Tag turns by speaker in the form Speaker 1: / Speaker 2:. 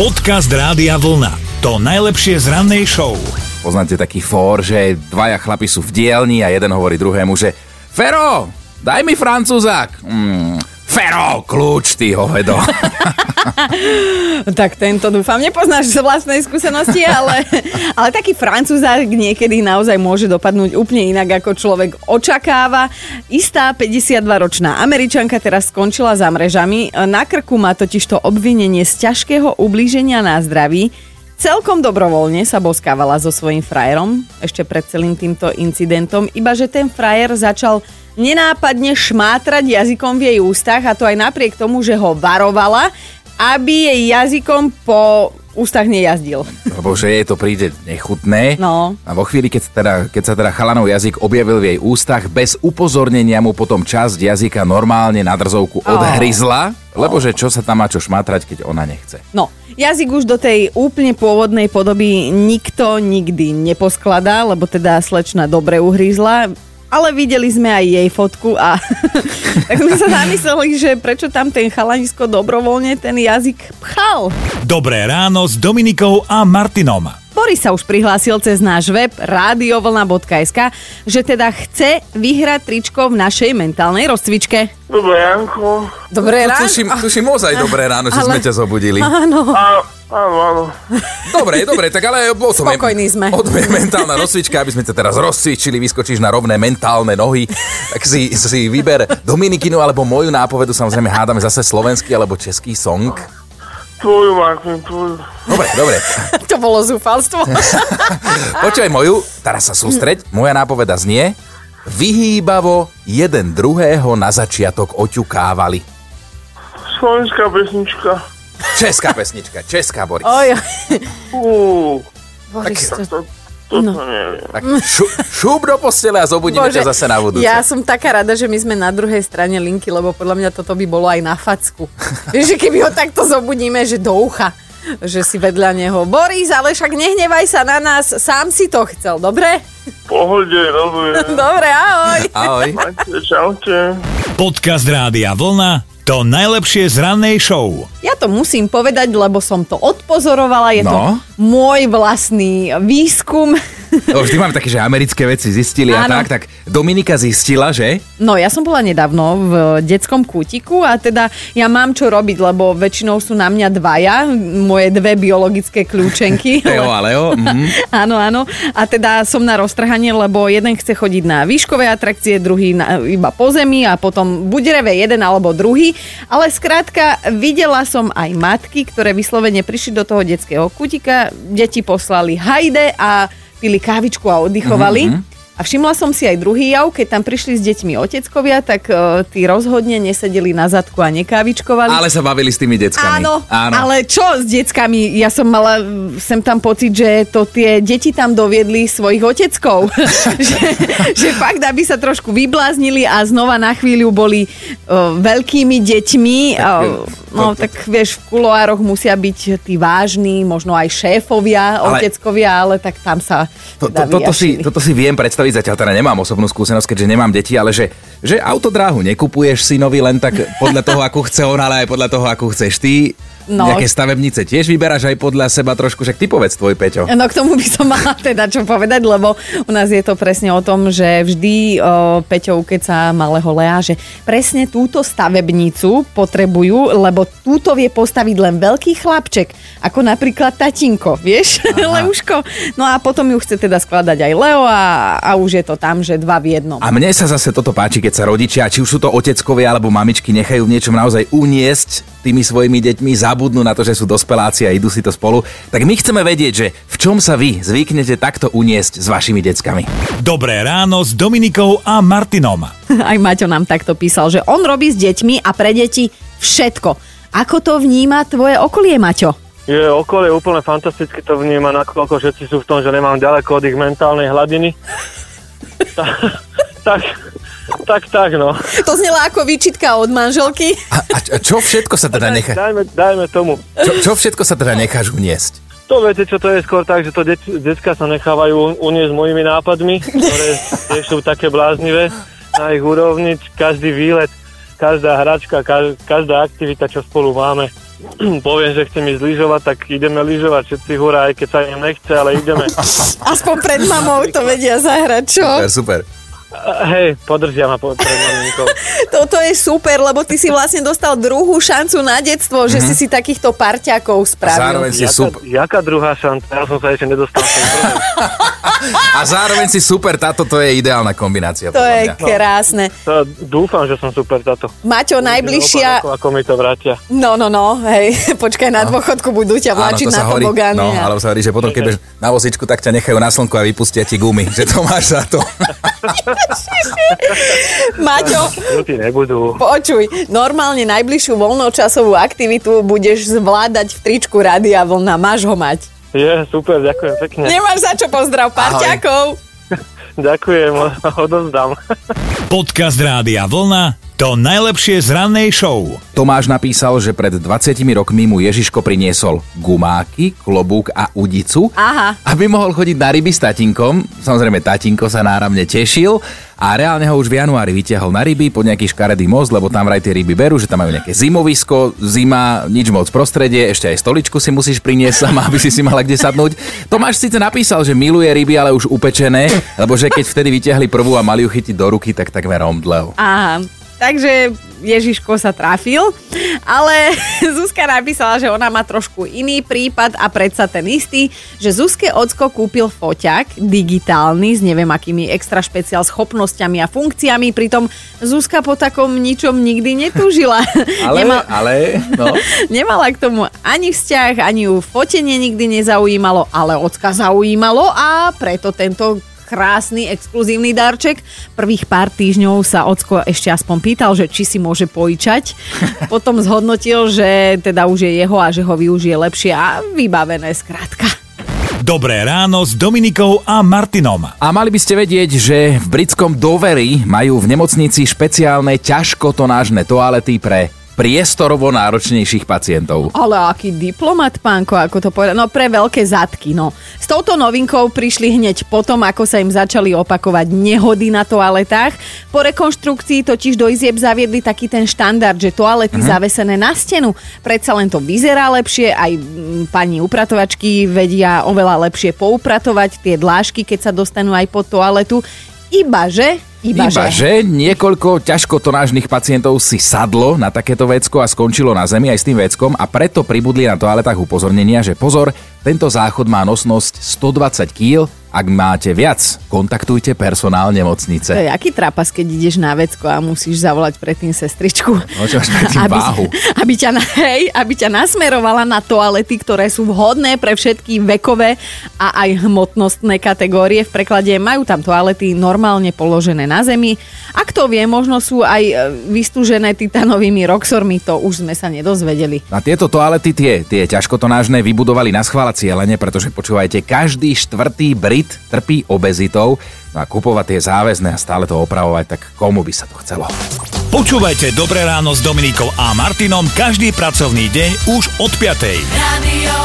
Speaker 1: Podcast Rádia Vlna. To najlepšie z rannej show.
Speaker 2: Poznáte taký fór, že dvaja chlapi sú v dielni a jeden hovorí druhému, že Fero, daj mi francúzak. Mm, Fero, kľúč, ty hovedo.
Speaker 3: tak tento dúfam nepoznáš z vlastnej skúsenosti, ale, ale taký francúzák niekedy naozaj môže dopadnúť úplne inak, ako človek očakáva. Istá 52-ročná američanka teraz skončila za mrežami. Na krku má totiž to obvinenie z ťažkého ublíženia na zdraví. Celkom dobrovoľne sa boskávala so svojím frajerom ešte pred celým týmto incidentom, iba že ten frajer začal nenápadne šmátrať jazykom v jej ústach a to aj napriek tomu, že ho varovala, aby jej jazykom po ústach nejazdil.
Speaker 2: Lebo že jej to príde nechutné.
Speaker 3: No.
Speaker 2: A vo chvíli, keď, teda, keď sa teda chalanov jazyk objavil v jej ústach, bez upozornenia mu potom časť jazyka normálne na drzovku odhryzla, oh. lebo že čo sa tam má čo šmatrať, keď ona nechce.
Speaker 3: No, jazyk už do tej úplne pôvodnej podoby nikto nikdy neposkladá, lebo teda slečna dobre uhryzla ale videli sme aj jej fotku a tak sme sa zamysleli, že prečo tam ten chalanisko dobrovoľne ten jazyk pchal.
Speaker 1: Dobré ráno s Dominikou a Martinom.
Speaker 3: Boris sa už prihlásil cez náš web radiovlna.sk, že teda chce vyhrať tričko v našej mentálnej rozcvičke.
Speaker 4: Dobré ránko.
Speaker 3: Dobré ráno.
Speaker 2: Tuším, tuším ozaj dobré ráno, že
Speaker 3: Ale-
Speaker 2: sme ťa zobudili.
Speaker 3: Áno.
Speaker 4: Áno, áno.
Speaker 2: Dobre, dobre, tak ale bol som...
Speaker 3: Spokojní sme.
Speaker 2: Od mentálna rozcvička, aby sme ťa teraz rozcvičili, vyskočíš na rovné mentálne nohy, tak si, si vyber Dominikinu alebo moju nápovedu, samozrejme hádame zase slovenský alebo český song.
Speaker 4: Tvoju, Martin, tvoju.
Speaker 2: Dobre, dobre.
Speaker 3: To bolo zúfalstvo.
Speaker 2: Počúvaj moju, teraz sa sústreď. Moja nápoveda znie, vyhýbavo jeden druhého na začiatok oťukávali.
Speaker 4: Slovenská pesnička.
Speaker 2: Česká pesnička, česká Boris.
Speaker 3: Oj,
Speaker 4: Uú,
Speaker 3: Boris,
Speaker 2: Tak-
Speaker 3: to...
Speaker 4: to, no. neviem.
Speaker 2: Tak šu, šup do postele a zobudíme ťa zase na budúce.
Speaker 3: ja som taká rada, že my sme na druhej strane linky, lebo podľa mňa toto by bolo aj na facku. Vieš, že keby ho takto zobudíme, že do ucha že si vedľa neho. Boris, ale však nehnevaj sa na nás, sám si to chcel, dobre?
Speaker 4: Pohode, rozumiem.
Speaker 3: Dobre, ahoj.
Speaker 2: Ahoj.
Speaker 4: Majte, čaute.
Speaker 1: Podcast Rádia Vlna. To najlepšie z rannej show.
Speaker 3: Ja to musím povedať, lebo som to odpozorovala. Je to
Speaker 2: No.
Speaker 3: môj vlastný výskum.
Speaker 2: No, vždy máme také, že americké veci zistili a
Speaker 3: Áno.
Speaker 2: tak, tak Dominika zistila, že?
Speaker 3: No, ja som bola nedávno v detskom kútiku a teda ja mám čo robiť, lebo väčšinou sú na mňa dvaja, moje dve biologické kľúčenky.
Speaker 2: Teo a Leo. Mhm.
Speaker 3: Áno, áno. A teda som na roztrhanie, lebo jeden chce chodiť na výškové atrakcie, druhý na, iba po zemi a potom buď reve jeden alebo druhý. Ale skrátka, videla som aj matky, ktoré vyslovene prišli do toho detského kutika, deti poslali hajde a pili kávičku a oddychovali.
Speaker 2: Mhm,
Speaker 3: A všimla som si aj druhý jav, keď tam prišli s deťmi oteckovia, tak uh, tí rozhodne nesedeli na zadku a nekávičkovali.
Speaker 2: Ale sa bavili s tými deckami.
Speaker 3: Áno,
Speaker 2: Áno.
Speaker 3: ale čo s deckami? Ja som mala sem tam pocit, že to tie deti tam doviedli svojich oteckov. že, že fakt, aby sa trošku vybláznili a znova na chvíľu boli uh, veľkými deťmi. Uh, no,
Speaker 2: to-
Speaker 3: tak vieš, v kuloároch musia byť tí vážni, možno aj šéfovia,
Speaker 2: Ale-
Speaker 3: oteckovia, ale tak tam sa
Speaker 2: To, to, toto, si, toto si viem predstaviť, zatiaľ teda nemám osobnú skúsenosť, keďže nemám deti, ale že, že autodráhu nekupuješ synovi len tak podľa toho, akú chce on, ale aj podľa toho, akú chceš ty.
Speaker 3: No.
Speaker 2: Nejaké stavebnice tiež vyberáš aj podľa seba trošku, však ty povedz tvoj Peťo.
Speaker 3: No k tomu by som mala teda čo povedať, lebo u nás je to presne o tom, že vždy o, Peťo ukeca malého Lea, že presne túto stavebnicu potrebujú, lebo túto vie postaviť len veľký chlapček, ako napríklad tatinko, vieš, Leuško. No a potom ju chce teda skladať aj Leo a, a už je to tam, že dva v jednom.
Speaker 2: A mne sa zase toto páči, keď sa rodičia, či už sú to oteckovia alebo mamičky, nechajú v niečom naozaj uniesť tými svojimi deťmi, zabudnú na to, že sú dospeláci a idú si to spolu. Tak my chceme vedieť, že v čom sa vy zvyknete takto uniesť s vašimi deckami.
Speaker 1: Dobré ráno s Dominikou a Martinom.
Speaker 3: Aj Maťo nám takto písal, že on robí s deťmi a pre deti všetko. Ako to vníma tvoje okolie, Maťo?
Speaker 4: Je okolie úplne fantasticky to vníma, nakoľko všetci sú v tom, že nemám ďaleko od ich mentálnej hladiny. tak, tak, tak, tak, no.
Speaker 3: To znela ako výčitka od manželky.
Speaker 2: A, a, a čo všetko sa teda nechá,
Speaker 4: Dajme, dajme tomu.
Speaker 2: čo, čo všetko sa teda necháš uniesť?
Speaker 4: To viete, čo to je skôr tak, že to det, decka sa nechávajú uniesť mojimi nápadmi, ktoré tiež sú také bláznivé na ich úrovni. Každý výlet, každá hračka, ka- každá aktivita, čo spolu máme. Poviem, že chcem ísť lyžovať, tak ideme lyžovať všetci hurá, aj keď sa im nechce, ale ideme.
Speaker 3: Aspoň pred mamou to vedia zahrať, čo?
Speaker 2: Super, super.
Speaker 4: A Hej, podržia ma po- pred maminkou.
Speaker 3: Toto je super, lebo ty si vlastne dostal druhú šancu na detstvo, že si si takýchto parťákov
Speaker 2: A
Speaker 3: spravil.
Speaker 2: zároveň si
Speaker 4: Jaká,
Speaker 2: super.
Speaker 4: jaká druhá šanca? Ja som sa ešte nedostal.
Speaker 2: A zároveň si super, táto to je ideálna kombinácia.
Speaker 3: To je
Speaker 2: mňa.
Speaker 3: krásne.
Speaker 4: To, dúfam, že som super táto.
Speaker 3: Maťo, najbližšia...
Speaker 4: Ako, ako mi to vrátia.
Speaker 3: No, no, no, hej, počkaj, na dôchodku budú ťa
Speaker 2: Áno,
Speaker 3: vláčiť
Speaker 2: to
Speaker 3: na tobogány.
Speaker 2: no,
Speaker 3: a-
Speaker 2: alebo sa hovorí, že potom, keď budeš na vozičku, tak ťa nechajú na slnku a vypustia ti gumy, že to máš za to.
Speaker 3: Maťo,
Speaker 4: Ľudí nebudú.
Speaker 3: počuj, normálne najbližšiu voľnočasovú aktivitu budeš zvládať v tričku Rádia Vlna, máš ho mať.
Speaker 4: Je, super, ďakujem pekne.
Speaker 3: Nemáš za čo pozdrav parťákov.
Speaker 4: Ďakujem, odovzdám.
Speaker 1: Podcast Rádia Vlna to najlepšie z rannej show.
Speaker 2: Tomáš napísal, že pred 20 rokmi mu Ježiško priniesol gumáky, klobúk a udicu,
Speaker 3: Aha.
Speaker 2: aby mohol chodiť na ryby s tatinkom. Samozrejme, tatinko sa náramne tešil a reálne ho už v januári vytiahol na ryby pod nejaký škaredý most, lebo tam vraj tie ryby berú, že tam majú nejaké zimovisko, zima, nič moc prostredie, ešte aj stoličku si musíš priniesť sama, aby si si mala kde sadnúť. Tomáš síce napísal, že miluje ryby, ale už upečené, lebo že keď vtedy vyťahli prvú a mali ju chytiť do ruky, tak takmer omdlel.
Speaker 3: Aha, takže Ježiško sa trafil, ale Zuzka napísala, že ona má trošku iný prípad a predsa ten istý, že Zuzke Ocko kúpil foťak digitálny s neviem akými extra špeciál schopnosťami a funkciami, pritom Zuzka po takom ničom nikdy netúžila.
Speaker 2: Ale,
Speaker 3: Nemal,
Speaker 2: ale, no.
Speaker 3: nemala k tomu ani vzťah, ani ju fotenie nikdy nezaujímalo, ale Ocka zaujímalo a preto tento krásny exkluzívny darček. Prvých pár týždňov sa Ocko ešte aspoň pýtal, že či si môže pojičať. Potom zhodnotil, že teda už je jeho a že ho využije lepšie a vybavené skrátka.
Speaker 1: Dobré ráno s Dominikou a Martinom.
Speaker 2: A mali by ste vedieť, že v britskom Dovery majú v nemocnici špeciálne ťažkotonážne toalety pre priestorovo náročnejších pacientov.
Speaker 3: Ale aký diplomat, pánko, ako to povedal. No pre veľké zadky, no. S touto novinkou prišli hneď potom, ako sa im začali opakovať nehody na toaletách. Po rekonštrukcii totiž do izieb zaviedli taký ten štandard, že toalety uh-huh. zavesené na stenu. Predsa len to vyzerá lepšie, aj mm, pani upratovačky vedia oveľa lepšie poupratovať tie dlážky, keď sa dostanú aj pod toaletu. Ibaže, ibaže.
Speaker 2: Iba, že niekoľko ťažkotonážnych pacientov si sadlo na takéto vecko a skončilo na zemi aj s tým veckom a preto pribudli na toaletách upozornenia, že pozor, tento záchod má nosnosť 120 kg, ak máte viac, kontaktujte personál
Speaker 3: To
Speaker 2: nemocnice.
Speaker 3: je aký trapas, keď ideš na vecko a musíš zavolať predtým sestričku.
Speaker 2: No, čo predtým
Speaker 3: aby,
Speaker 2: váhu.
Speaker 3: aby, ťa, hej, aby ťa nasmerovala na toalety, ktoré sú vhodné pre všetky vekové a aj hmotnostné kategórie. V preklade majú tam toalety normálne položené na zemi. A kto vie, možno sú aj e, vystúžené titanovými roxormi, to už sme sa nedozvedeli.
Speaker 2: Na tieto toalety tie, tie ťažkotonážne vybudovali na schvála cieľene, pretože počúvajte, každý štvrtý Brit trpí obezitou, no a kupovať tie záväzné a stále to opravovať, tak komu by sa to chcelo?
Speaker 1: Počúvajte Dobré ráno s Dominikou a Martinom každý pracovný deň už od 5.
Speaker 5: Radio.